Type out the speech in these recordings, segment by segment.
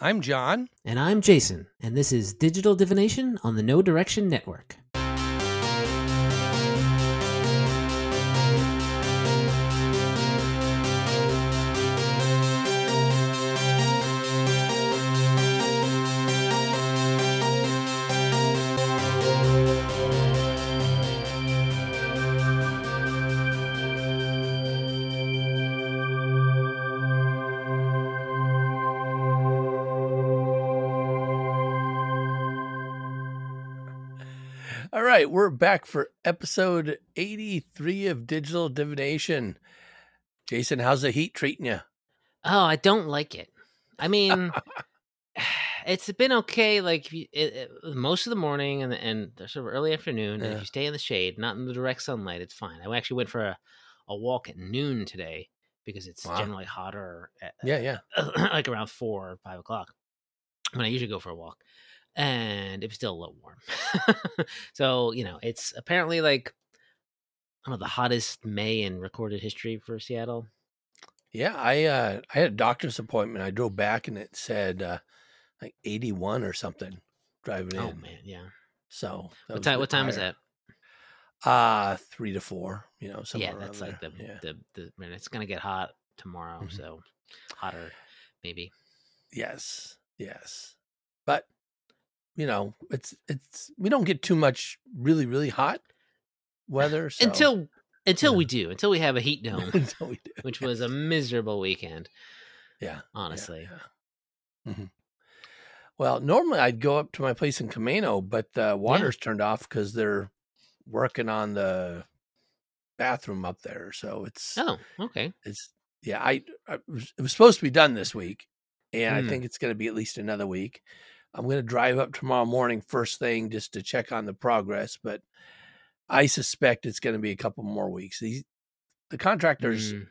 I'm John. And I'm Jason, and this is Digital Divination on the No Direction Network. We're back for episode 83 of Digital Divination. Jason, how's the heat treating you? Oh, I don't like it. I mean, it's been okay. Like it, it, most of the morning and and sort of early afternoon. and Yeah. If you stay in the shade, not in the direct sunlight, it's fine. I actually went for a, a walk at noon today because it's Wow. generally hotter. At, Yeah, yeah. like around four or five o'clock when I usually go for a walk, and it was still a little warm. so you know, it's apparently like I don't know the hottest May in recorded history for Seattle. Yeah, I uh I had a doctor's appointment. I drove back and it said uh like 81 or something driving in. Oh man, yeah. So What time? What time is higher. that? Uh 3 to 4, you know, somewhere yeah, that's like there. the, yeah. the the man. It's gonna get hot tomorrow, Mhm. so hotter maybe. Yes. Yes. But you know, it's it's we don't get too much really really hot weather so Until until yeah. we do, until we have a heat dome, until we do. which was a miserable weekend. yeah. Honestly, yeah. Mhm. Well, normally I'd go up to my place in Camano, but the water's turned off because they're working on the bathroom up there. So it's oh, okay. it's yeah. I, I it was supposed to be done this week, and Mm. I think it's going to be at least another week. I'm going to drive up tomorrow morning first thing just to check on the progress, but I suspect it's going to be a couple more weeks. These the contractors Mm,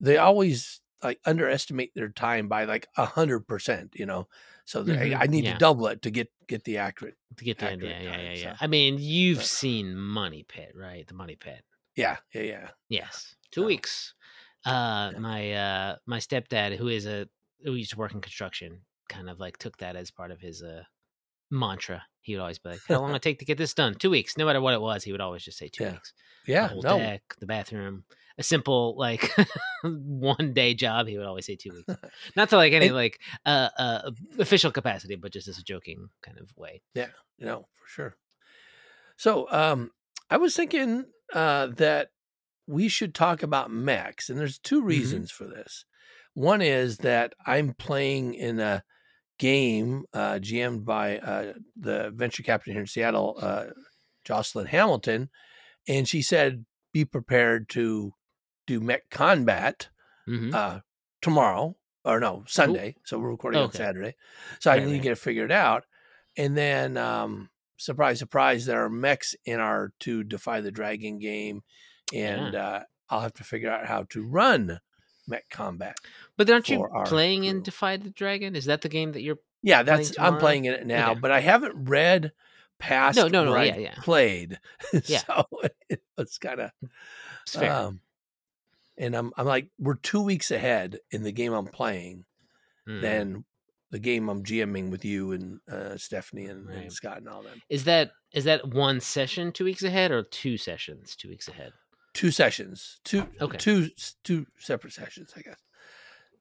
they always like underestimate their time by like a hundred percent, you know. So they, Mhm, I need yeah. to double it to get get the accurate. to get the yeah, yeah, time, yeah, yeah. so- I mean, you've but- seen Money Pit, right? The Money Pit. Yeah, yeah, yeah. Yes, two So, weeks. Uh, yeah. my uh, my stepdad, who is a who used to work in construction, kind of like took that as part of his uh mantra. He would always be like, "How long it take to get this done? Two weeks." No matter what it was, he would always just say two Yeah. weeks. Yeah, the whole no, deck, the bathroom, a simple like one day job. He would always say two weeks. Not to like any like uh, uh official capacity, but just as a joking kind of way. Yeah, you know for sure. So, um, I was thinking uh that we should talk about mechs, and there's two reasons for this. One is that I'm playing in a game uh, GM'd by uh, the venture captain here in Seattle, uh, Jocelyn Hamilton, and she said, "Be prepared to do mech combat hmm uh, tomorrow or no Sunday." So we're recording on Saturday, so I Right, need to get it figured out. And then, um, surprise, surprise, there are mechs in our to defy the dragon game, and uh, I'll have to figure out how to run mech combat. But aren't you playing in crew. Defy the Dragon? Is that the game that you're? Yeah, Playing that's I'm tomorrow? playing it now, Okay. but I haven't read past No, no, no, yeah, yeah. played. Yeah. so it's kind of fair. um, and I'm I'm like we're two weeks ahead in the game I'm playing Mm. than the game I'm GMing with you and uh, Stephanie and, and Scott and all them. Is that is that one session two weeks ahead or two sessions two weeks ahead? Two sessions, two Okay. two two separate sessions, I guess.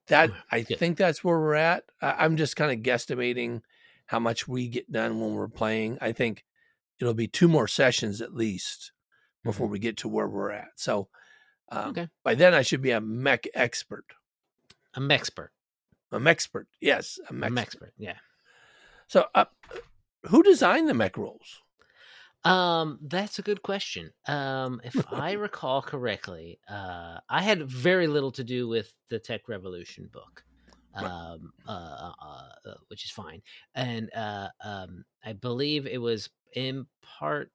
That I Good. think that's where we're at. I, I'm just kind of guesstimating how much we get done when we're playing. I think it'll be two more sessions at least before we get to where we're at. So um, Mm-hmm. Okay. by then I should be a mech expert. A mech expert. I'm expert. Yes, a mech expert. expert. Yeah. So uh, who designed the mech rules? Um, that's a good question. Um, if I recall correctly, uh, I had very little to do with the Tech Revolution book, um, uh, uh, uh, which is fine. And uh, um, I believe it was in part.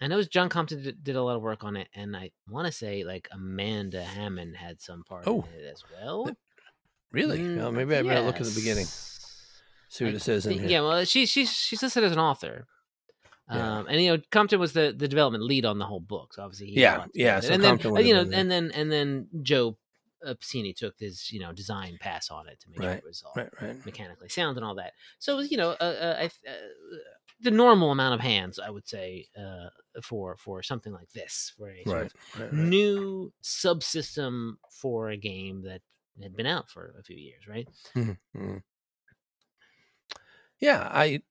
I know it was John Compton did, did a lot of work on it, and I want to say like Amanda Hammond had some part Oh. in it as well. Really? Mm, well, maybe I better look at the beginning. See what I it says in here. Yeah, well, she, she's she's listed as an author. Yeah. Um, and you know, Compton was the, the development lead on the whole book, so obviously, he Yeah, lot to do yeah, so and then Compton you know, and then and then Joe Pasini took his you know design pass on it to make Right, sure it was all Right, right. mechanically sound and all that. So it was you know uh, uh, I, uh, the normal amount of hands I would say uh, for for something like this for a sort Right, of new subsystem for a game that had been out for a few years, right? Mhm, mhm. Yeah, I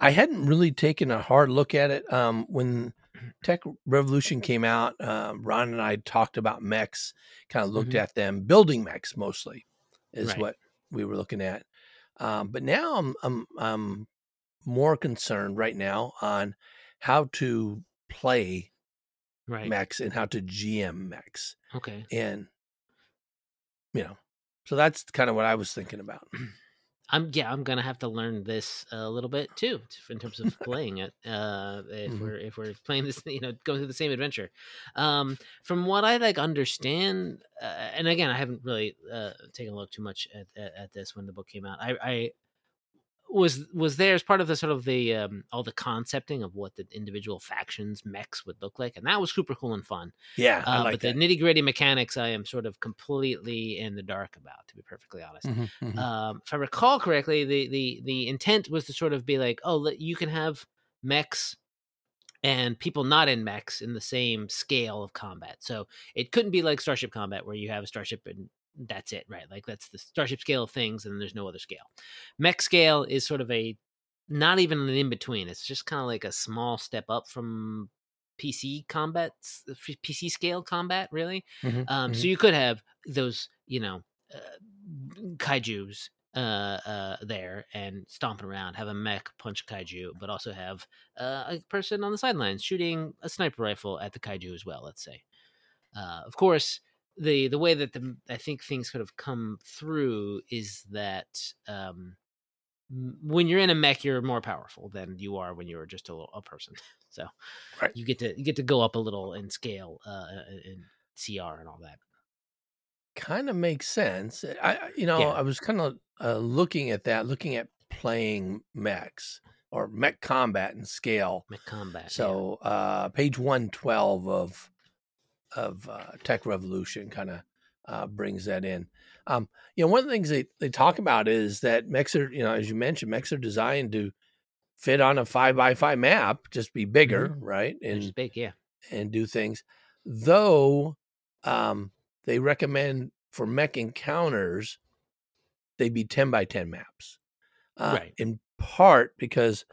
I hadn't really taken a hard look at it. Um, when Tech Revolution came out, um, Ron and I talked about mechs, kind of looked Mhm. at them, building mechs mostly, is Right. what we were looking at. Um, but now I'm, I'm I'm more concerned right now on how to play Right. mechs and how to GM mechs, Okay. and you know, so that's kind of what I was thinking about. I'm yeah, I'm gonna have to learn this a little bit too in terms of playing it. Uh, if Mhm. we're if we're playing this, you know, going through the same adventure. Um, from what I like understand, uh, and again, I haven't really uh, taken a look too much at, at, at this when the book came out. I, I was was there as part of the sort of the um, all the concepting of what the individual factions mechs would look like, and that was super cool and fun. Yeah, Uh, like but that. the nitty gritty mechanics, I am sort of completely in the dark about, to be perfectly honest Mhm, mhm. um, if I recall correctly, the the the intent was to sort of be like, oh, you can have mechs and people not in mechs in the same scale of combat. So it couldn't be like Starship Combat where you have a starship and that's it, right? Like that's the Starship scale of things, and there's no other scale. Mech scale is sort of a not even an in between. It's just kind of like a small step up from PC combat, PC scale combat, really. Mhm, Um, mhm. So you could have those, you know, uh, kaiju's uh, uh, there and stomping around, have a mech punch kaiju, but also have uh, a person on the sidelines shooting a sniper rifle at the kaiju as well. Let's say, uh, of course, the the way that the I think things could have come through is that. Um, when you're in a mech, you're more powerful than you are when you're just a little a person. So, Right. you get to you get to go up a little in scale uh, in CR and all that. kind of makes sense. I, I- you know, Yeah. I was kind of uh, looking at that, looking at playing mechs or mech combat and scale. Mech combat. yeah. So, uh, page one twelve of of uh, Tech Revolution kind of uh, brings that in. Um, you know, one of the things they they talk about is that mechs are, you know, as you mentioned, mechs are designed to fit on a five by five map, just be bigger, right? They're And just big, yeah. and do things. Though um, they recommend for mech encounters, they be 10 by 10 maps. Uh, Right. In part because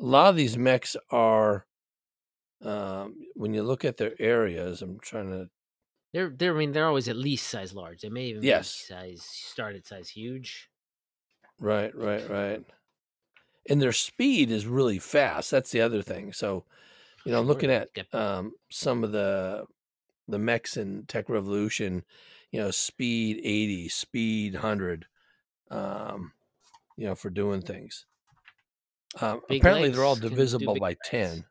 a lot of these mechs are, um, when you look at their areas, I'm trying to, They're they're I mean they're always at least size large. They may even Yes. be size started size huge. right, right, right. And their speed is really fast. That's the other thing. So, you know, I'm looking at um, some of the the mechs in Tech Revolution, you know, speed 80, speed 100, um, you know, for doing things. Um, apparently, they're all legs divisible by strides. 10.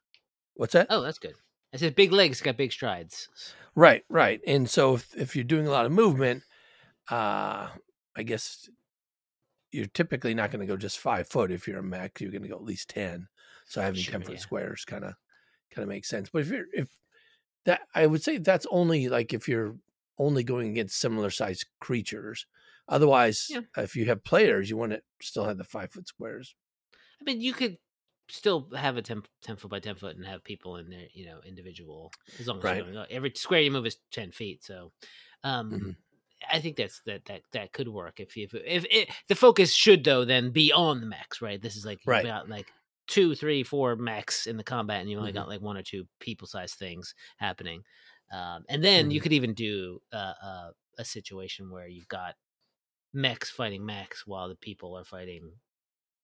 What's that? Oh, that's good. I said big legs got big strides. Right, right. And so if, if you're doing a lot of movement, uh, I guess you're typically not going to go just five foot. If you're a mech, you're going to go at least 10. So having Sure, 10 foot yeah. squares kind of, kind of makes sense. But if you're, if that, I would say that's only like if you're only going against similar sized creatures. Otherwise, Yeah. if you have players, you want to still have the five foot squares. I mean, you could still have a 10, 10 foot by ten foot and have people in there, you know, individual. As long as Right. every square you move is ten feet. So, um, Mhm. I think that's that that that could work if if if it, the focus should though then be on the mechs, right? This is like Right. got like two, three, four mechs in the combat, and you only Mhm. got like one or two people sized things happening. Um, and then you Mhm. could even do uh, uh, a situation where you've got mechs fighting mechs while the people are fighting,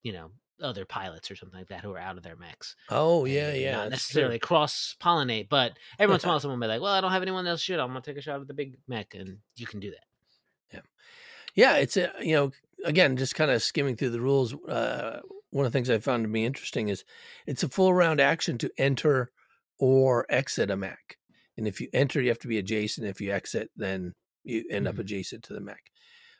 you know, other pilots or something like that who are out of their mechs. Oh, yeah, yeah. Not necessarily cross pollinate, but every once in a while someone will be like, "Well, I don't have anyone else shoot. I'm gonna take a shot at the big mech," and you can do that. Yeah, yeah. it's a you know again just kind of skimming through the rules. Uh, one of the things I found to be interesting is it's a full round action to enter or exit a mech, and if you enter, you have to be adjacent. If you exit, then you end up Mhm. adjacent to the mech,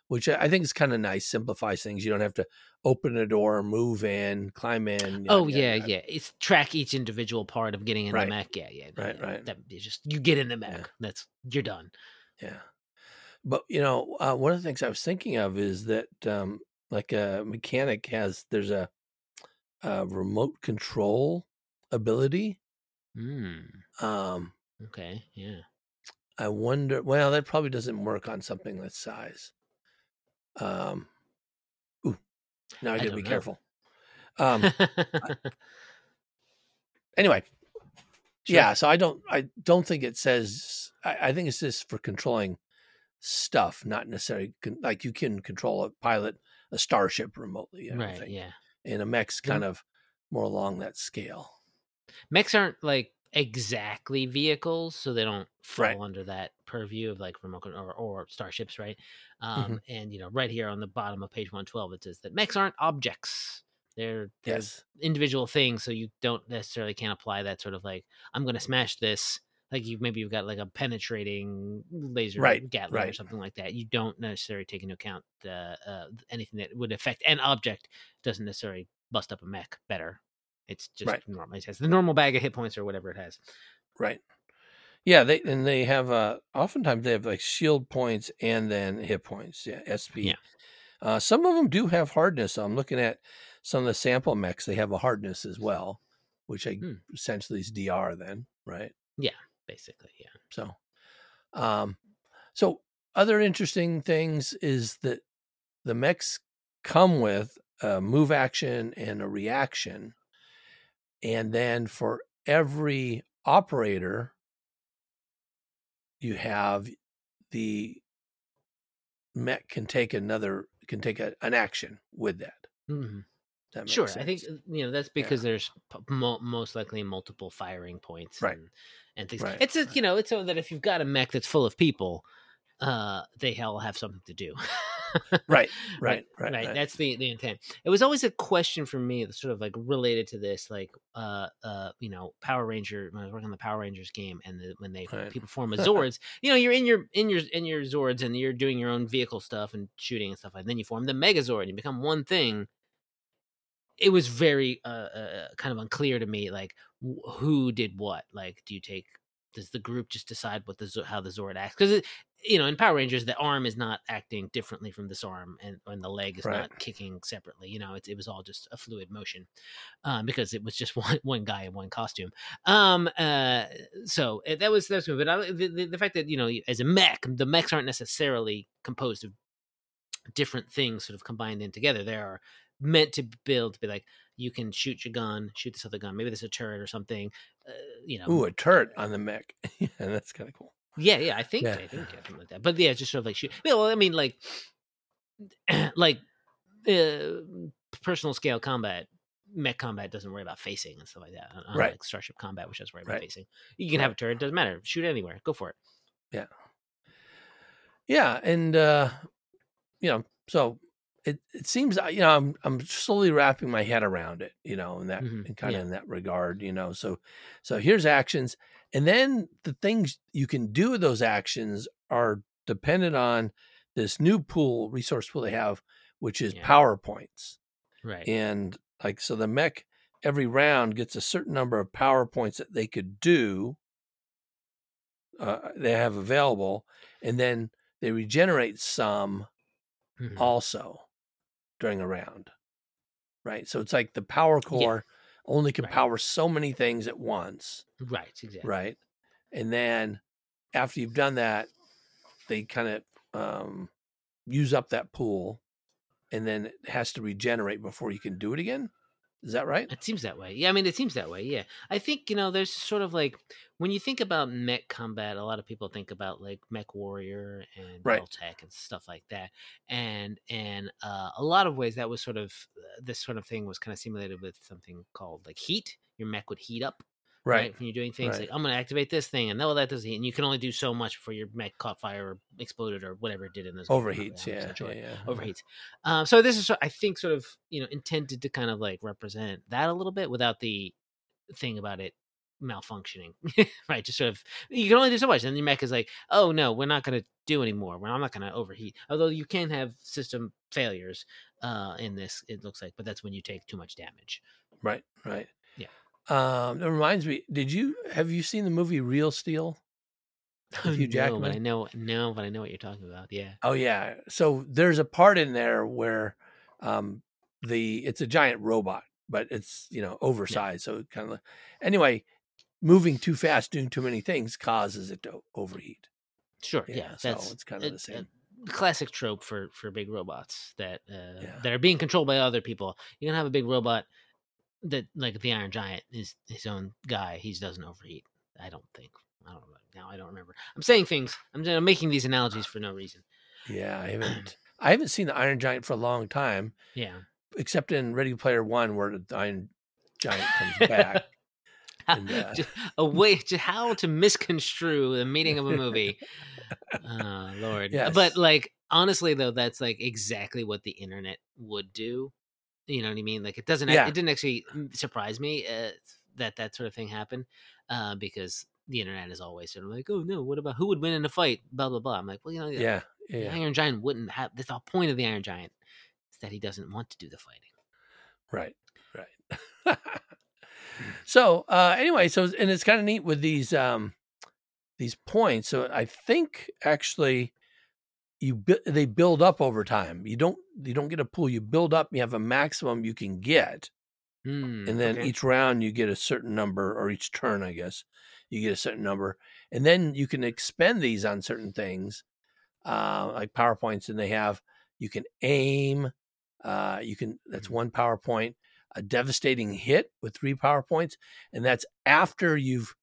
which I think is kind of nice. Simplifies things. You don't have to open a door, move in, climb in. oh yeah, yada. yeah. It's track each individual part of getting in Right. the mech. Yeah, yeah. Right, yeah. right. That just you get in the mech. Yeah. That's you're done. Yeah. but you know, uh, one of the things I was thinking of is that, um, like a mechanic has, there's a, a remote control ability. Hmm. Um, Okay. Yeah. I wonder. Well, that probably doesn't work on something that size. Um, ooh, now I I got to be know. careful. Um, anyway, Sure. yeah. So I don't. I don't think it says. I, I think it's just for controlling stuff, not necessarily con- like you can control a pilot a starship remotely. I right. think. Yeah. And a mech's The- kind of more along that scale. Mechs aren't like exactly vehicles, so they don't fall Right. under that purview of like remote or, or starships, right? Um, Mm-hmm. And you know, right here on the bottom of page one twelve, it says that mechs aren't objects; they're, they're Yes. individual things. So you don't necessarily can't apply that sort of like I'm going to smash this. Like you maybe you've got like a penetrating laser Right, gatling or something like that. You don't necessarily take into account uh, uh, anything that would affect an object. Doesn't necessarily bust up a mech better. It's just Right. normal. It has the normal bag of hit points or whatever it has. Right. Yeah, they and they have uh oftentimes they have like shield points and then hit points. Yeah, SP. Yeah. Uh some of them do have hardness. I'm looking at some of the sample mechs, they have a hardness as well, which I Hmm. essentially is DR then, right? Yeah, basically, yeah. So um so other interesting things is that the mechs come with a move action and a reaction. And then for every operator, you have the mech can take another can take a, an action with that. Mhm. That Sure, I think uh, you know that's because there's mo- most likely multiple firing points, Right. And, and things. Right, It's a, you know it's so that if you've got a mech that's full of people, uh, they all have something to do. right, right, right, right. That's the the intent. It was always a question for me, sort of like related to this, like uh uh you know Power Ranger when I was working on the Power Rangers game, and the, when they Right. people form a Zords, you know you're in your in your in your Zords and you're doing your own vehicle stuff and shooting and stuff, and then you form the Megazord and you become one thing. It was very uh, uh kind of unclear to me, like wh- who did what. Like, do you take does the group just decide what the how the Zord acts? Because you know, in Power Rangers, the arm is not acting differently from this arm, and, and the leg is Right. not kicking separately. You know, it, it was all just a fluid motion, um, because it was just one one guy in one costume. Um, uh, so uh, that was that's good. But I, the, the the fact that you know, as a mech, the mechs aren't necessarily composed of different things sort of combined in together. They are meant to build to be like you can shoot your gun, shoot this other gun. Maybe there's a turret or something. Uh, you know, Ooh, a turret on the mech. yeah, that's kind of cool. Yeah, yeah, I think Yeah. I think something like that. But yeah, just sort of like shoot. Well, I mean, like, like uh, personal scale combat, mech combat doesn't worry about facing and stuff like that. Right. Starship Combat, which does worry about Right. facing. You can have a turret, doesn't matter. Shoot anywhere, go for it. Yeah. Yeah, and uh you know, so it it seems uh, you know I'm I'm slowly wrapping my head around it, you know, in that Mhm, in kind of in that regard, you know. So so here's actions, and then the things you can do with those actions are dependent on this new pool resource pool they have, which is Yeah. power points, Right. and like so the mech every round gets a certain number of powerpoints that they could do. Uh, they have available, and then they regenerate some Mhm. also during a round. Right. So it's like the power core only can Right. power so many things at once. Right. Exactly. Right. And then after you've done that, they kind of um, use up that pool and then it has to regenerate before you can do it again. Is that right? It seems that way. Yeah, I mean, it seems that way. Yeah, I think you know, there's sort of like when you think about mech combat, a lot of people think about like MechWarrior and Right. Tech and stuff like that, and and uh, a lot of ways that was sort of uh, this sort of thing was kind of simulated with something called like heat. Your mech would heat up, right? When you're doing things right. like I'm going to activate this thing, and no, that doesn't heat, and you can only do so much before your mech caught fire or exploded or whatever it did in those games. I'm not really Overheats. Yeah. sure yeah, yeah. overheats. Um, so this is, I think, sort of you know intended to kind of like represent that a little bit without the thing about it malfunctioning, right? Just sort of you can only do so much, and your mech is like, oh no, we're not going to do anymore. We're I'm not going to overheat. Although you can have system failures uh, in this, it looks like, but that's when you take too much damage. Right. Right. Yeah. Um, that reminds me. Did you have you seen the movie Real Steel? Hugh no, Jackman? but I know no, but I know what you're talking about. Yeah. Oh yeah. So there's a part in there where um the it's a giant robot, but it's you know oversized. So it kind of anyway, moving too fast, doing too many things causes it to overheat. Sure. Yeah, Yeah. so that's it's kind of it- the same. it- classic trope for for big robots that uh, Yeah. that are being controlled by other people. You can have a big robot that like the Iron Giant is his own guy. He doesn't overheat. I don't think. I don't know. Now I don't remember. I'm saying things. I'm, I'm making these analogies for no reason. Yeah, I haven't I haven't seen the Iron Giant for a long time, Yeah. except in Ready Player One where the Iron Giant comes back. And, uh, a way to how to misconstrue the meaning of a movie. oh Lord. Yes. But like honestly though, that's like exactly what the internet would do. You know what I mean? Like it doesn't. Yeah. It didn't actually surprise me uh, that that sort of thing happened uh, because the internet is always sort of like, oh no, what about who would win in a fight? Blah blah blah. I'm like, well, you know, Yeah, the yeah, Iron Giant wouldn't have. That's the point of the Iron Giant is that he doesn't want to do the fighting. right, right. so uh anyway, so and it's kind of neat with these um these points. So I think actually you they build up over time. You don't you don't get a pool. You build up. You have a maximum you can get, Hmm, and then okay. each round you get a certain number, or each turn, I guess, you get a certain number, and then you can expend these on certain things, uh, like powerpoints. And they have you can aim. Uh, you can that's Mhm. one PowerPoint. A devastating hit with three PowerPoints, and that's after you've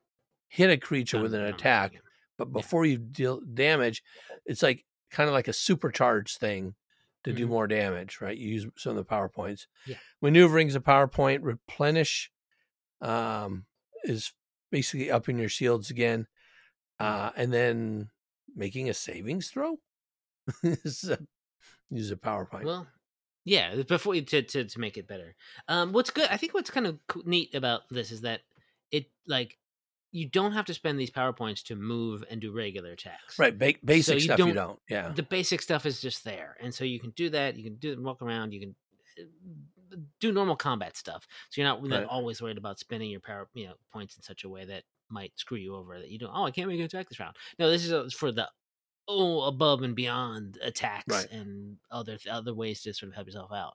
hit a creature with an attack. But before you deal damage, it's like kind of like a supercharged thing to do Mhm. more damage, right? You use some of the PowerPoints. Yeah. Maneuvering's a PowerPoint. Replenish um, is basically upping your shields again. Uh, and then making a savings throw is a, use a PowerPoint. Well, yeah, before to, to to make it better. Um, what's good? I think what's kind of neat about this is that it like you don't have to spend these powerpoints to move and do regular attacks. right. Ba- basic you stuff you don't- don't. Yeah. The basic stuff is just there, and so you can do that. You can do walk around. You can uh, do normal combat stuff. So you're not, not always worried about spending your power you know points in such a way that might screw you over. That you don't. Oh, I can't make an attack this round. No, this is for the oh above and beyond attacks Right. and other other ways to sort of help yourself out.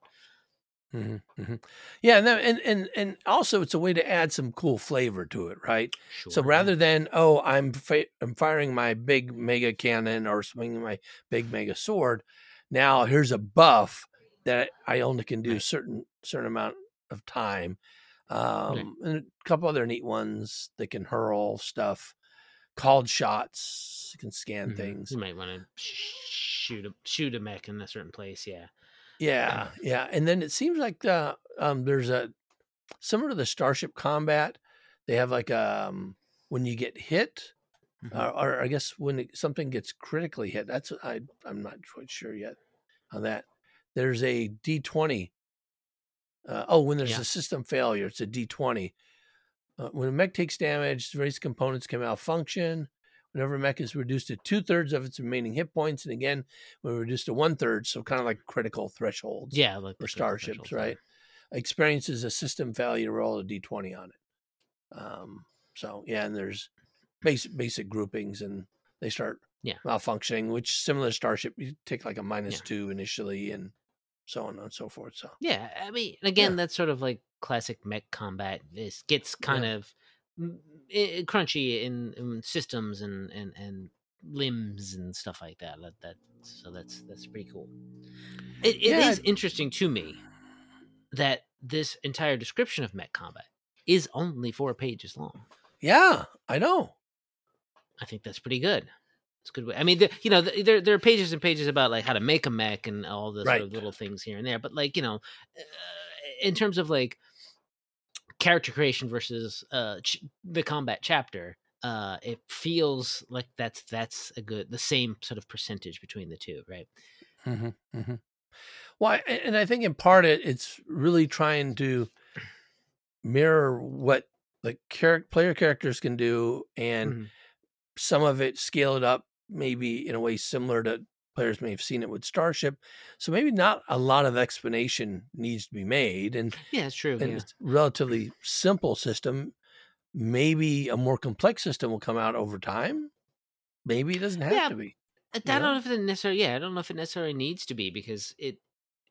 Hmm hmm Yeah, and, then, and and and also it's a way to add some cool flavor to it, right? Sure. So rather than oh, I'm I'm firing my big mega cannon or swinging my big mega sword, now here's a buff that I only can do Right. certain certain amount of time. Um, and a couple other neat ones. that can hurl stuff, called shots. You can scan Mhm. things. You might want to sh- shoot a shoot a mech in a certain place. Yeah. Yeah, yeah. And then it seems like the um there's a similar to the Starship Combat, they have like um when you get hit, Mhm. or, or I guess when it, something gets critically hit. That's I I'm not quite sure yet on that. There's a D20. Uh, oh, when there's Yeah. a system failure, it's a D20. Uh, when a mech takes damage, various components can malfunction. Whenever a mech is reduced to two thirds of its remaining hit points, and again, when reduced to one third, so kind of like critical thresholds Yeah. Like for the sort of starships, threshold, yeah. right? Experiences a system failure, roll a d20 on it. Um, so yeah, and there's basic basic groupings, and they start Yeah. malfunctioning. Which similar to starship, you take like a minus Yeah. two initially, and so on and so forth. So Yeah, I mean, again, that's sort of like classic mech combat. This gets kind of crunchy in, in systems and, and and limbs and stuff like that. That, that so that's that's pretty cool. It, it is Yeah. interesting to me that this entire description of mech combat is only four pages long. yeah, I know. I think that's pretty good. It's a good way. I mean, the, you know, the, there there are pages and pages about like how to make a mech and all the sort of little things here and there. But like you know, uh, in terms of like character creation versus uh ch- the combat chapter, uh, it feels like that's that's a good the same sort of percentage between the two, right? hmm hmm Well, I- and I think in part it, it's really trying to mirror what the char- player characters can do, and Mhm. some of it scale it up maybe in a way similar to players may have seen it with Starship. So maybe not a lot of explanation needs to be made, and Yeah, it's true. and Yeah. it's a relatively simple system. Maybe a more complex system will come out over time, maybe it doesn't have Yeah, to be. I don't know? know if it necessarily. Yeah, I don't know if it necessarily needs to be because it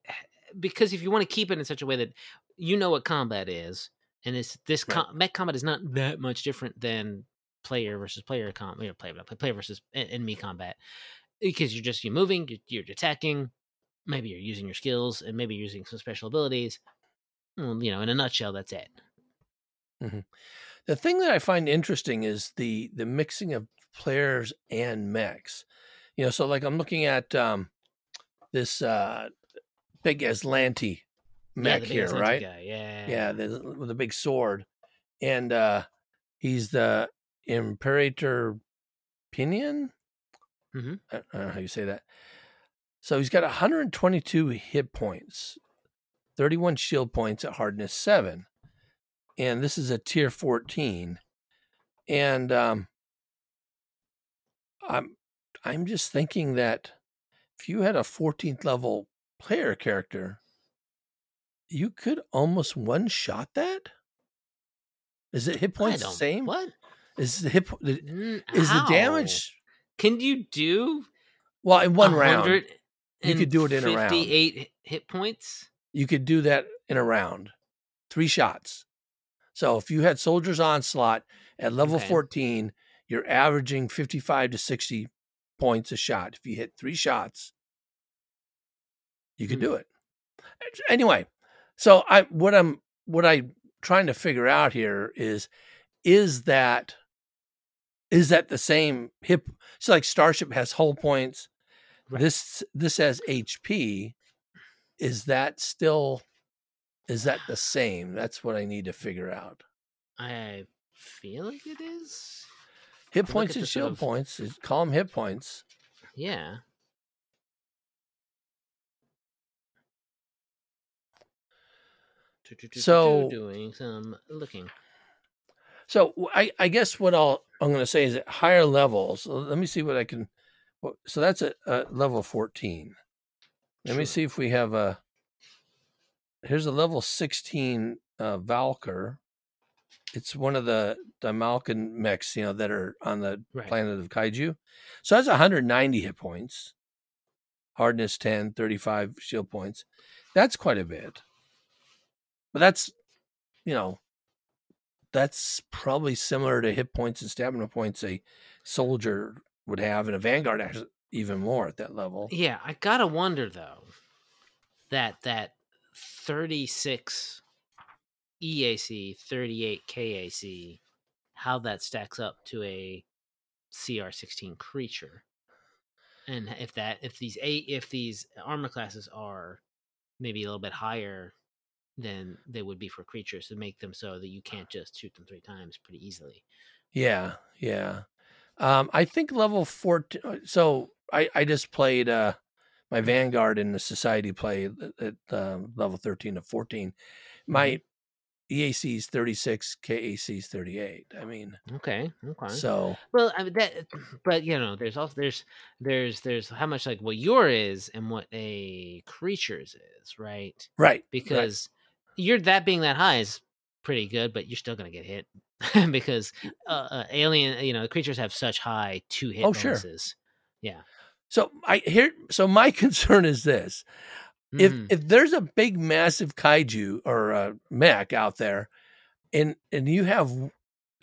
because if you want to keep it in such a way that you know what combat is, and it's this Right. com- mech combat is not that much different than player versus player combat, know, player player versus enemy combat, because you're just you're moving, you're, you're attacking, maybe you're using your skills, and maybe using some special abilities. Well, you know, in a nutshell, that's it. The thing that I find interesting is the the mixing of players and mechs. You know, so like I'm looking at um this uh big Azlanti yeah, mech big here, Azlanti right? Guy. Yeah, Yeah, the, with a big sword, and uh he's the Imperator Pinion. Mhm. I don't know how you say that. So he's got 122 hit points, 31 shield points at hardness seven, and this is a tier 14. And um, I'm I'm just thinking that if you had a 14th level player character, you could almost one shot that. Is it hit points the same? What Is the hit is the damage? Can you do Well, in one round, You could do it in a round. 58 hit points. you could do that in a round, three shots. So if you had Soldiers Onslaught at level Okay. 14, you're averaging 55 to 60 points a shot. If you hit three shots, you could Hmm. do it. Anyway, so I what I'm what I'm trying to figure out here is is that is that the same hip so like Starship has hull points. Right. This this has HP. Is that still is that the same? That's what I need to figure out. I feel like it is. Hit points and shield of- points. is- Call them hit points. Yeah. So- doing some looking. So I I guess what I'll I'm going to say is at higher levels. Let me see what I can. So that's at uh, level 14. Let me see if we have a. Here's a level 16 uh, Valkyr. It's one of the the Malkin mechs, you know, that are on the Right. planet of Kaiju. So that's 190 hit points. Hardness 10, 35 shield points. That's quite a bit. But that's, you know, that's probably similar to hit points and stamina points a soldier would have, and a Vanguard actually even more at that level. Yeah, I gotta wonder though that that 36 EAC, 38 KAC, how that stacks up to a CR16 creature, and if that if these eight if these armor classes are maybe a little bit higher than they would be for creatures to make them so that you can't just shoot them three times pretty easily. Yeah, yeah. Um, I think level 14. So I, I just played uh, my Vanguard in the Society play at, at um, level 13 to 14. My EAC is 36, KAC is 38. I mean, Okay, okay. so Well, I mean that, but you know, there's also there's there's there's how much like what your is and what a creature's is, right. right. Because you're that being that high is pretty good, but you're still gonna get hit because uh, uh, alien, you know, the creatures have such high two hit Oh, sure. bonuses. Yeah. So I here. So my concern is this: if Mhm. if there's a big massive kaiju or a mech out there and and you have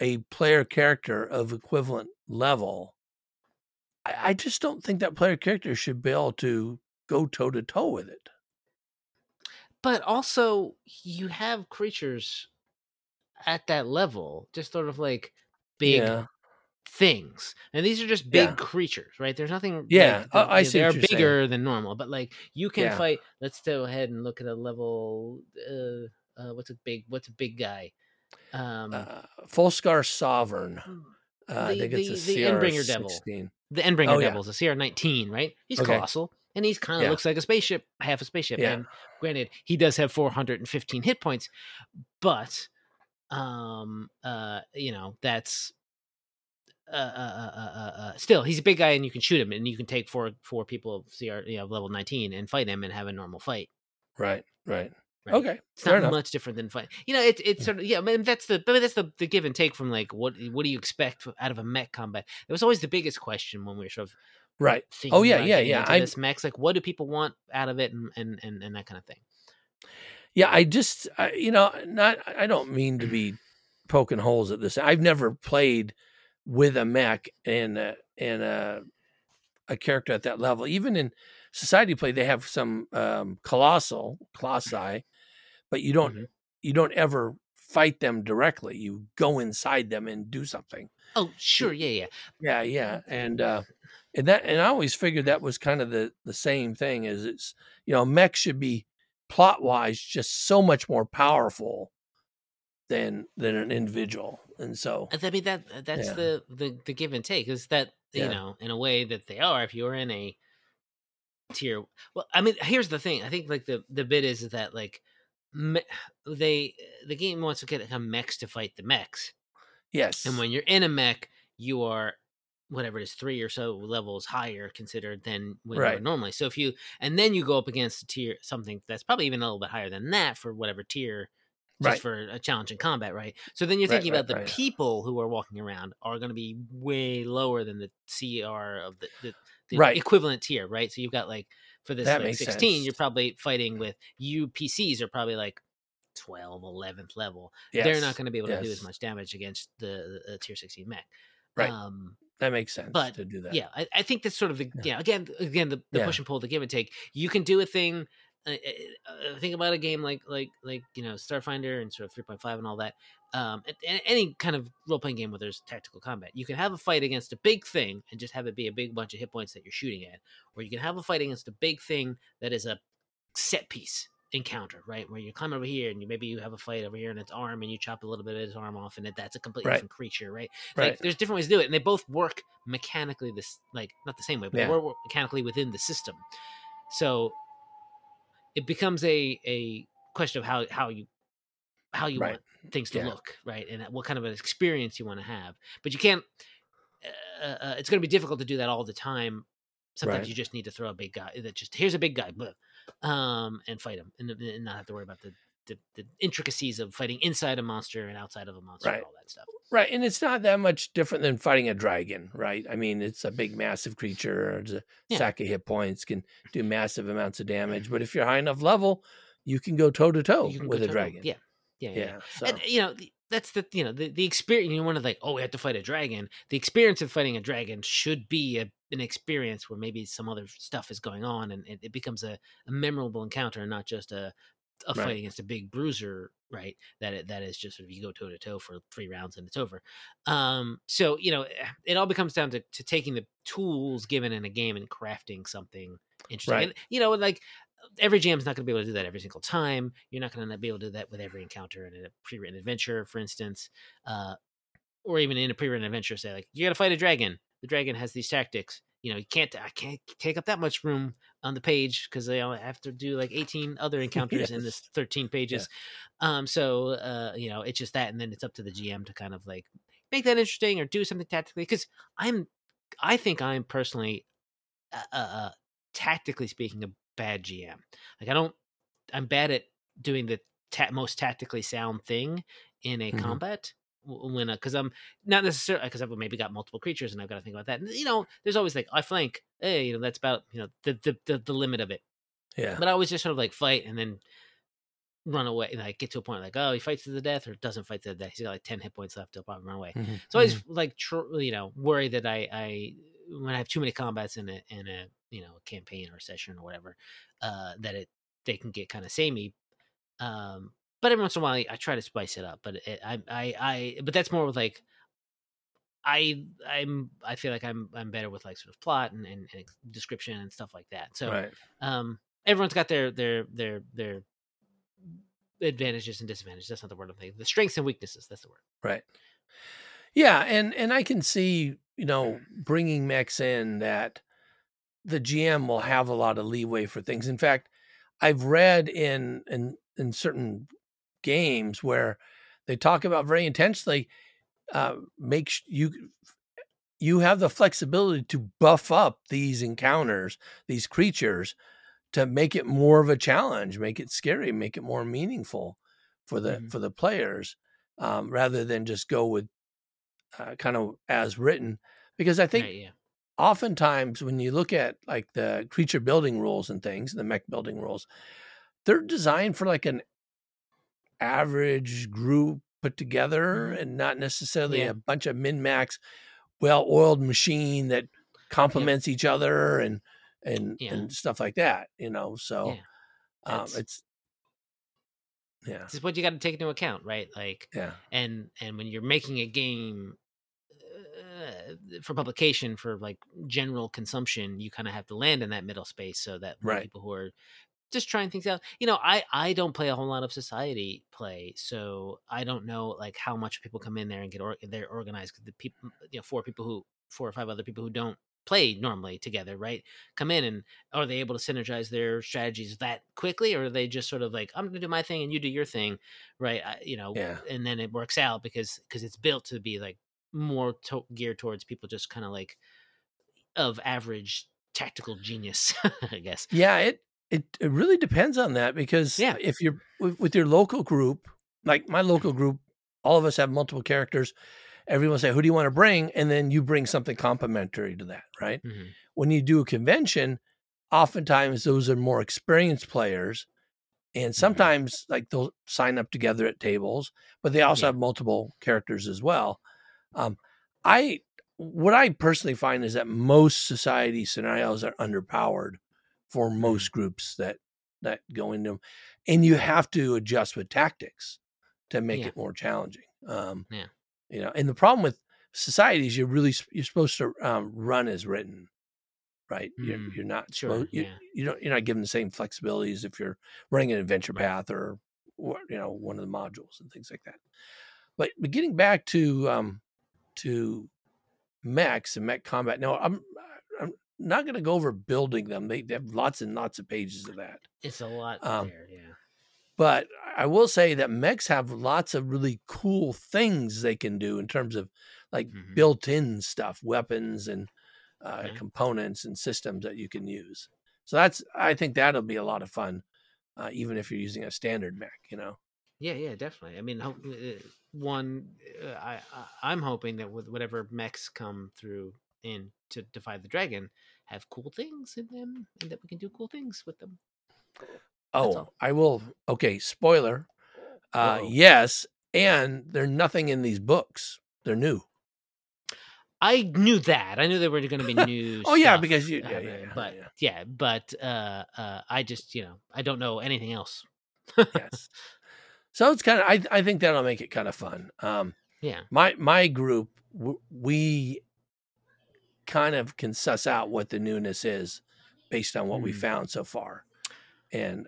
a player character of equivalent level I, I just don't think that player character should be able to go toe to toe with it but also you have creatures at that level, just sort of like big yeah things and these are just big Yeah. creatures right there's nothing Yeah, like, I- I see they're you're saying. bigger than normal but like you can Yeah. fight let's go ahead and look at a level uh, uh what's a big what's a big guy um uh, Folscar Sovereign uh, I The- think it's a the- the Endbringer Devil. CR16 the endbringer oh, yeah. devil's a cr19 right he's Okay. colossal and he's kind of Yeah. looks like a spaceship half a spaceship Yeah. and granted he does have 415 hit points but um uh you know that's uh, uh, uh, uh, uh, still he's a big guy and you can shoot him and you can take four four people of CR you know, level 19 and fight him and have a normal fight right right Right? Okay, it's not enough. much different than fight. You know, it's it's Yeah. sort of yeah. I mean, that's the but that's the, the give and take from like what what do you expect out of a mech combat? It was always the biggest question when we were sort of Right. Oh yeah, yeah, yeah. I this mechs. Like, what do people want out of it, and and and, and that kind of thing. yeah, I just I, you know, not I don't mean to be poking holes at this. I've never played with a mech and uh, and uh, a character at that level. Even in society play, they have some um, colossal colossi, but you don't Mhm. you don't ever fight them directly. You go inside them and do something. Oh, sure, yeah, yeah. Yeah, yeah, and uh, and that and I always figured that was kind of the the same thing. as it's you know mech should be plot wise just so much more powerful than than an individual, and so I mean that uh, that's Yeah. the, the the give and take is that you Yeah. know in a way that they are. If you're in a tier, well, I mean, here's the thing. I think like the the bit is that like me, they the game wants to get a mechs to fight the mechs, yes, and when you're in a mech, you are whatever it is three or so levels higher considered than when Right. normally. So if you and then you go up against a tier something that's probably even a little bit higher than that for whatever tier just right, for a challenge in combat, right? So then you're thinking right, about the people who are walking around are going to be way lower than the CR of the, the, the Right. equivalent tier, right? So you've got like for this like 16, sense. you're probably fighting with UPCs are probably like 12, 11th level. yes, They're not going to be able to do as much damage against the, the, tier 16 mech. Right. Um, that makes sense but, to do that. yeah, I, I think that's sort of the Yeah. yeah. Again, again, the, the Yeah. push and pull, the give and take. You can do a thing. Uh, uh, think about a game like like like you know Starfinder and sort of three point five and all that. Um, any kind of role playing game where there's tactical combat, you can have a fight against a big thing and just have it be a big bunch of hit points that you're shooting at, or you can have a fight against a big thing that is a set piece encounter, right? Where you climb over here and you maybe you have a fight over here in its arm and you chop a little bit of its arm off and it, that's a completely Right. different creature, right? right, Like there's different ways to do it, and they both work mechanically. This like not the same way, but Yeah. they work mechanically within the system. So it becomes a a question of how how you how you Right. want things to Yeah. look, right, and what kind of an experience you want to have. But you can't. Uh, uh, it's going to be difficult to do that all the time. Sometimes Right. you just need to throw a big guy that just here's a big guy, blah, um, and fight him, and, and not have to worry about the, the the intricacies of fighting inside a monster and outside of a monster Right. and all that stuff. right. And it's not that much different than fighting a dragon, right? I mean, it's a big, massive creature. It's a Yeah. sack of hit points can do massive amounts of damage. But if you're high enough level, you can go toe to toe You can go with a toe-to-toe. dragon. Yeah, yeah, yeah. yeah. So and you know the- that's the you know the, the experience you want to like oh we have to fight a dragon the experience of fighting a dragon should be a, an experience where maybe some other stuff is going on and it, it becomes a, a memorable encounter and not just a a Right. fight against a big bruiser right that it, that is just sort of you go toe to toe for three rounds and it's over um so you know eh, it all becomes down to, to taking the tools given in a game and crafting something interesting Right. and you know like every jam's not going to be able to do that every single time. You're not going to be able to do that with every encounter in a pre-written adventure, for instance, uh, or even in a pre-written adventure. Say like you got to fight a dragon. The dragon has these tactics. You know, you can't. I can't take up that much room on the page because only have to do like 18 other encounters in this 13 pages. Um, so uh, you know, it's just that, and then it's up to the GM to kind of like make that interesting or do something tactically. Because I'm, I think I'm personally, uh, uh, tactically speaking, a bad GM. Like I don't, I'm bad at doing the ta- most tactically sound thing in a Mhm. combat when because I'm not necessarily because I've maybe got multiple creatures and I've got to think about that. And you know, there's always like I flank. Hey, you know that's about you know the the the, the limit of it. yeah. But I always just sort of like fight and then run away. and Like get to a point like oh he fights to the death or doesn't fight to the death. He's got like ten hit points left. He'll probably run away. Mhm, So I always mhm. like tr- you know worry that I I when I have too many combats in a in a you know a campaign or session or whatever uh that it they can get kind of samey. Um, but every once in a while I, I try to spice it up. But it, I I I but that's more with like. I I'm I feel like I'm I'm better with like sort of plot and, and, and description and stuff like that. So right. um everyone's got their their their their advantages and disadvantages. That's not the word I'm thinking. The strengths and weaknesses. That's the word. Right. Yeah, and and I can see you know bringing mechs in that the GM will have a lot of leeway for things. In fact, I've read in in in certain games where they talk about very intentionally uh, make sh- you you have the flexibility to buff up these encounters, these creatures, to make it more of a challenge, make it scary, make it more meaningful for the Mhm. for the players, um, rather than just go with uh, kind of as written. Because I think Right, yeah. oftentimes when you look at like the creature building rules and things, the mech building rules, they're designed for like an average group put together Mhm. and not necessarily Yeah. a bunch of min max, well oiled machine that complements each other and and and stuff like that. You know, so um, it's yeah, This is what you got to take into account, right? Like, yeah, and and when you're making a game uh, for publication for like general consumption, you kind of have to land in that middle space so that Right. people who are just trying things out, you know, I I don't play a whole lot of society play, so I don't know like how much people come in there and get or, they're organized. The people, you know, four people who four or five other people who don't play normally together, right? Come in and are they able to synergize their strategies that quickly, or are they just sort of like I'm going to do my thing and you do your thing, right? I, you know, Yeah. and then it works out because because it's built to be like more to- geared towards people just kind of like of average tactical genius, I guess. yeah. It it it really depends on that because Yeah. if you're with, with your local group, like my local group, all of us have multiple characters. Everyone say, "Who do you want to bring?" And then you bring something complementary to that, right? Mhm. when you do a convention, oftentimes those are more experienced players. Mm-hmm. And sometimes like they'll sign up together at tables, but they also Yeah. have multiple characters as well. Um, I what I personally find is that most society scenarios are underpowered for Mm-hmm. most groups that that go into them, and you have to adjust with tactics to make Yeah. it more challenging. Um, Yeah. you know, and the problem with societies, you're really you're supposed to um, run as written, right? You're, Mm, you're not sure, supposed you, yeah. you don't you're not given the same flexibilities if you're running an adventure Right. path or, or you know one of the modules and things like that. But but getting back to um to mechs and mech combat. Now I'm I'm not going to go over building them. They, they have lots and lots of pages of that. It's a lot Um, there, yeah. But I will say that mechs have lots of really cool things they can do in terms of like Mhm. built-in stuff, weapons and uh, Okay. components and systems that you can use. So that's I think that'll be a lot of fun, uh, even if you're using a standard mech. You know. Yeah, yeah, definitely. I mean, uh, one, uh, I, I I'm hoping that with whatever mechs come through in to defy the dragon, have cool things in them, and that we can do cool things with them. Oh. I will. Okay, spoiler. Uh, Whoa. yes, and they're nothing in these books. They're new. I knew that. I knew they were going to be new. Oh, yeah, because you- yeah, happening, yeah, yeah, but yeah. yeah, but uh, uh, I just you know I don't know anything else. yes. So it's kind of I I think that'll make it kind of fun. Um Yeah. my my group w- we kind of can suss out what the newness is based on what we Hmm. found so far. And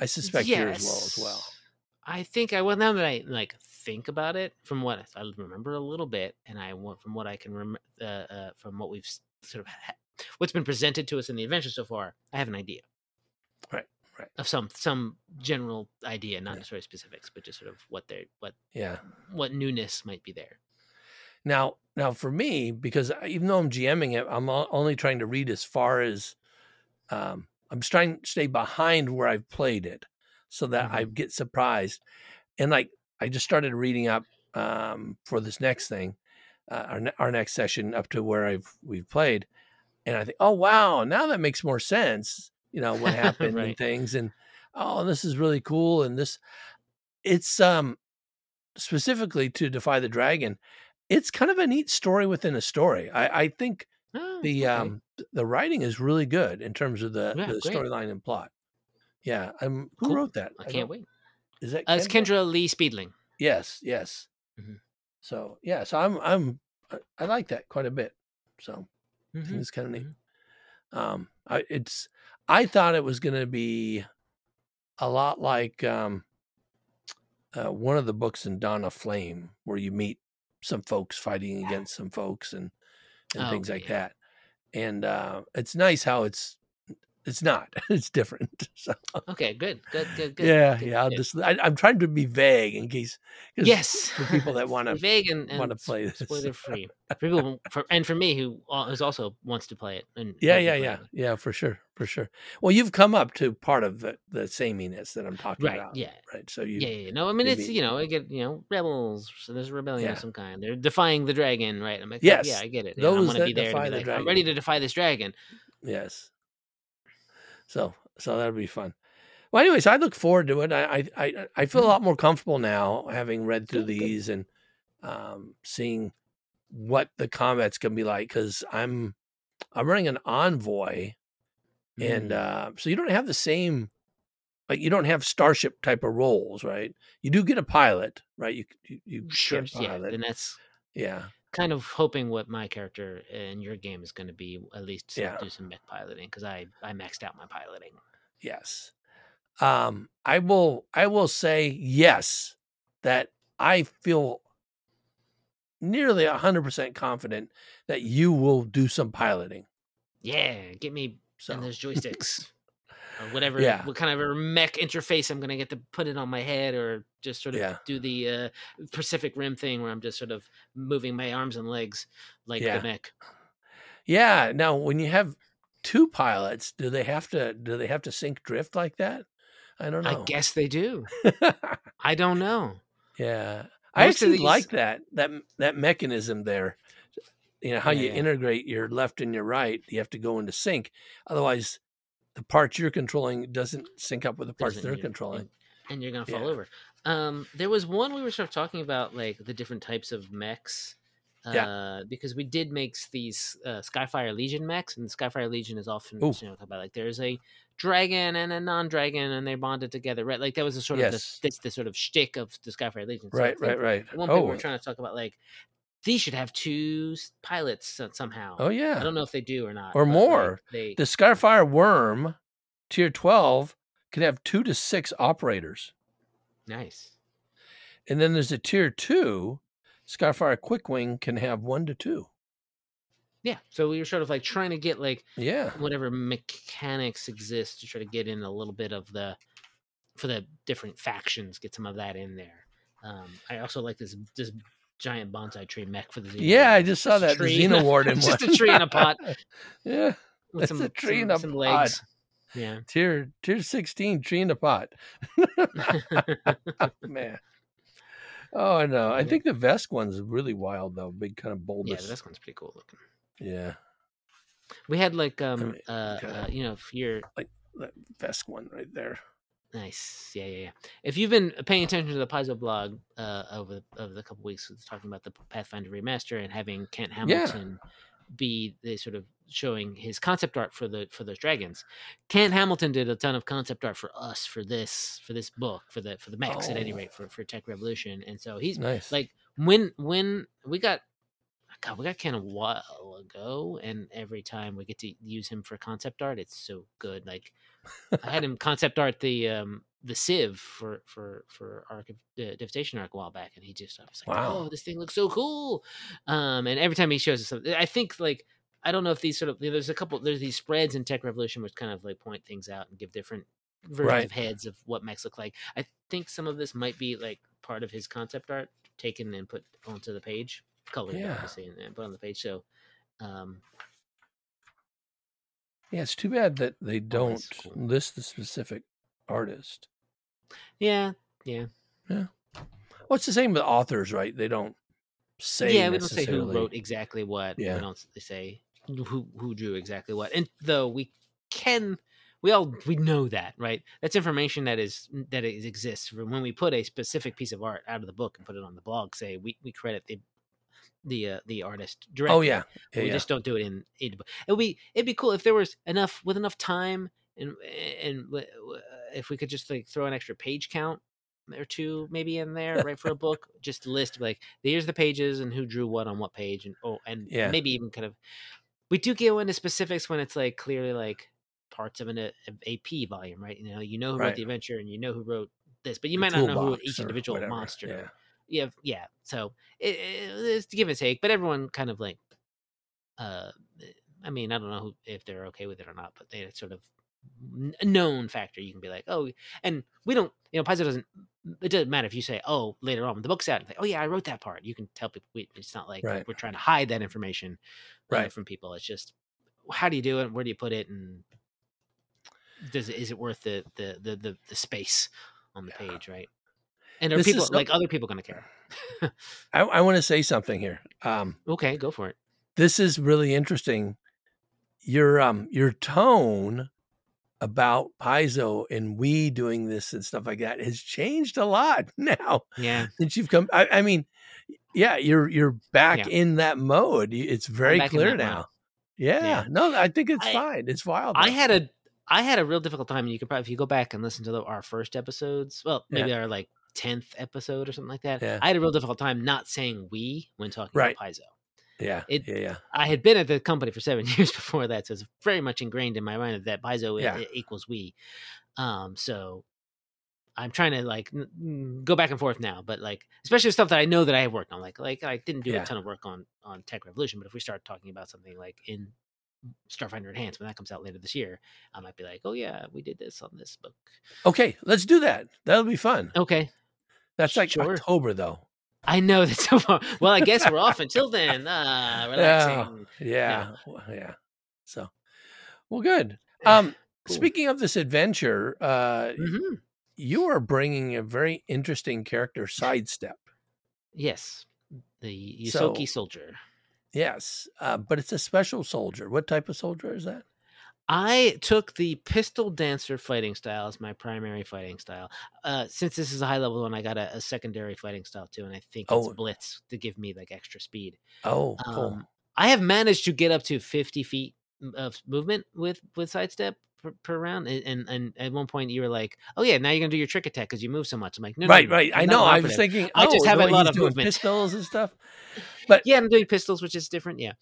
I suspect yours will as well. Yes. I think I well now that I like think about it from what I remember a little bit, and I want from what I can remember uh, uh, from what we've sort of ha- what's been presented to us in the adventure so far. I have an idea, Right, right. of some some general idea, not Yeah. necessarily specifics, but just sort of what they what Yeah. what newness might be there. Now, now for me, because even though I'm GMing it, I'm only trying to read as far as um, I'm trying to stay behind where I've played it, so that I Mm-hmm. get surprised. And like I just started reading up um, for this next thing, uh, our ne- our next session up to where I've we've played, and I think, oh wow, now that makes more sense. You know what happened and things, and oh, this is really cool. And this, it's um specifically to defy the dragon it's kind of a neat story within a story. I, I think Oh, the okay. um the writing is really good in terms of the, Yeah, the storyline and plot. Yeah, um, who Cool. wrote that? I don't- can't wait. Is that Uh, it's Kendra? Kendra Leigh Speedling. Yes, yes. Mhm. So yeah, so I'm I'm I- I like that quite a bit. So I Mhm. think it's kind of neat. Mhm. Um, I, it's I thought it was going to be a lot like um, uh, one of the books in Dawn of Flame, where you meet some folks fighting against some folks and and Oh, things like yeah. that. And uh, it's nice how it's it's not. It's different. So Okay, good, good, good, good. yeah, good, yeah. I'll good. just I, I'm trying to be vague in case. yes, for people that want to vague and, want to play this. spoiler free for people for and for me who's also wants to play it and Yeah, yeah, yeah, it. yeah, for sure, for sure. Well, you've come up to part of the the sameness that I'm talking right about, yeah right? So you, yeah, yeah, yeah. No, I mean it's you know I get you know rebels. So there's a rebellion Yeah. of some kind. They're defying the dragon, right? I'm like, oh, Yes, yeah, I get it. Yeah, I those want to be there to defy be the like, I'm ready to defy this dragon. yes. So, so that'll be fun. Well, anyways, I look forward to it. I, I, I, feel a Mhm. lot more comfortable now, having read through these and um, seeing what the combat's gonna be like. Because I'm, I'm running an envoy, and Mm. uh, so you don't have the same like you don't have starship type of roles right you do get a pilot right you you, you sure, yeah, pilot and that's yeah kind of hoping what my character in your game is going to be at least Yeah. do some mech piloting because I I maxed out my piloting. yes um i will i will say yes that i feel nearly 100% confident that you will do some piloting Yeah, get me so and those joysticks whatever. Yeah. what kind of a mech interface I'm going to get to put it on my head or just sort of Yeah. do the uh, Pacific Rim thing where I'm just sort of moving my arms and legs like Yeah. the mech. yeah now when you have two pilots do they have to do they have to sync drift like that i don't know. I guess they do. I don't know. Yeah, I Most of actually like that that that mechanism there. You know how you Yeah. integrate your left and your right. You have to go into sync. Otherwise, the parts you're controlling doesn't sync up with the parts Doesn't they're you- controlling. and, you're gonna fall Yeah. over. Um, there was one we were sort of talking about, like the different types of mechs. Uh, Yeah. because we did make these uh, Skyfire Legion mechs, and the Skyfire Legion is often Ooh. you know about like there's a dragon and a non-dragon, and they're bonded together, right? Like that was a sort of Yes. the, that's the sort of shtick of the Skyfire Legion. So Right, right, right. One point we Oh, were trying to talk about like these should have two pilots somehow. oh yeah, I don't know if they do or not, Or like, more. they The Skyfire Worm, tier twelve, can have two to six operators, nice. and then there's a tier two. Skyfire Quickwing can have one to two. Yeah, so we were sort of like trying to get like Yeah, whatever mechanics exist to try to get in a little bit of the for the different factions, get some of that in there. Um, I also like this this giant bonsai tree mech for the Xeno yeah. I just saw that the tree. Xena Just a tree in a pot. yeah, with some a tree some, in a some pod. legs. Yeah. tier tier 16 tree in a pot man oh i know i think the vesk one's really wild though big kind of boldness. yeah, bulbous this one's pretty cool looking. yeah We had like um mean, uh, uh you know if you're like that vesk one right there Nice. Yeah, yeah, yeah. If you've been paying attention to the Paizo blog uh, over over the couple weeks, it's talking about the Pathfinder remaster and having Kent Yeah. Hamilton be the sort of showing his concept art for the for those dragons. Kent Hamilton did a ton of concept art for us for this for this book for the for the mechs at any Oh. rate for for Tech Revolution, and so he's nice like when when we got God, we got Ken a while ago, and every time we get to use him for concept art, it's so good. Like I had him concept art the um the sieve for for for Arc of uh, Devastation Ark a while back, and he just I was like, Wow. oh, this thing looks so cool. Um, and every time he shows us something, I think like I don't know if these sort of there's a couple there's these spreads in Tech Revolution which kind of like point things out and give different versions Right. of heads of what mechs look like. I think some of this might be like part of his concept art taken and put onto the page, colored Yeah. obviously, and, and put on the page. So, um, yeah it's too bad that they don't that's cool. list the specific artist yeah, yeah, yeah. well it's the same with authors right they don't say yeah. We don't say who wrote exactly what. Yeah. We don't say who who drew exactly what. And though we can, we all we know that, right? That's information that is that is, exists when we put a specific piece of art out of the book and put it on the blog. Say we we credit the the uh, the artist directly. oh yeah yeah, we yeah. just don't do it in, in it would be it'd be cool if there was enough with enough time and and if we could just like throw an extra page count or two maybe in there right for a book just list like here's the pages and who drew what on what page and oh and Yeah. maybe even kind of we do go into specifics when it's like clearly like parts of an uh, AP volume right you know you know who Right. wrote the adventure and you know who wrote this but you The might not know who each individual monster yeah yeah so it, it, it's give and take but everyone kind of like uh i mean i don't know who, if they're okay with it or not but they sort of known factor. You can be like, oh, and we don't, you know, Paizo doesn't. It doesn't matter if you say, oh, later on the book's out, and like, oh yeah, I wrote that part. You can tell people. We, it's not like Right. we're trying to hide that information uh, Right. from people. It's just how do you do it? Where do you put it? And does it is it worth the the the the, the space on the Yeah. page, right? And are This is people like other people going to care? I, I want to say something here. Um, Okay, go for it. this is really interesting. Your um your tone about Paizo and we doing this and stuff like that has changed a lot now Yeah, since you've come. I, I mean, yeah, you're you're back Yeah. in that mode. It's very clear now. mode. Yeah. Yeah. no, I think it's I- fine. It's wild. I had a I had a real difficult time, and you could probably if you go back and listen to the, our first episodes, well, maybe our like tenth episode or something like that. Yeah. I had a real difficult time not saying we when talking Right. about Paizo. yeah, it- yeah, yeah, I had been at the company for seven years before that, so it's very much ingrained in my mind that Paizo Yeah. equals we. Um, so I'm trying to like n- go back and forth now, but like especially stuff that I know that I have worked on. Like like I didn't do Yeah. a ton of work on on Tech Revolution, but if we start talking about something like in Starfinder Enhanced when that comes out later this year, I might be like, oh yeah, we did this on this book. Okay, let's do that. That'll be fun. Okay, That's like Sure. October though. I know that so far. Well, I guess we're off until then. Uh, relaxing. Yeah, well, yeah. So, well, good. Um, Cool. speaking of this adventure, uh, Mhm. you are bringing a very interesting character sidestep. Yes, the So- Ysoki soldier. Yes, uh, but it's a special soldier. What type of soldier is that? I took the pistol dancer fighting style as my primary fighting style. Uh, since this is a high level one, I got a, a secondary fighting style too, and I think it's Oh. blitz to give me like extra speed. Oh, cool. Um, I have managed to get up to fifty feet of movement with with sidestep per, per round, and, and and at one point you were like, "Oh yeah, now you're gonna do your trick attack because you move so much." I'm like, "No, no, right, no, right. I know. I was thinking. I just oh, have a lot of movement. pistols and stuff. But Yeah, I'm doing pistols, which is different. Yeah.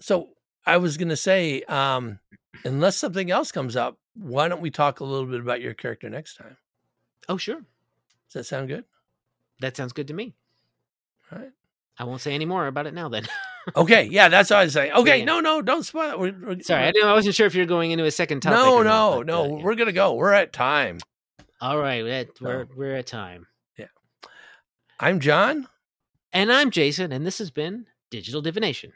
so I was going to say, um, unless something else comes up, why don't we talk a little bit about your character next time? Oh sure, Does that sound good? that sounds good to me. All right. I won't say any more about it now. Then. Okay. Yeah, that's what I was saying. Okay. Yeah. No, no, don't spoil it. We're, we're- Sorry, I, didn't, I wasn't sure if you're going into a second topic. No, or not, no, but, no. uh, yeah. We're gonna go. We're at time. All right, we're at, we're, we're at time. Yeah. I'm John. And I'm Jason, and this has been Digital Divination.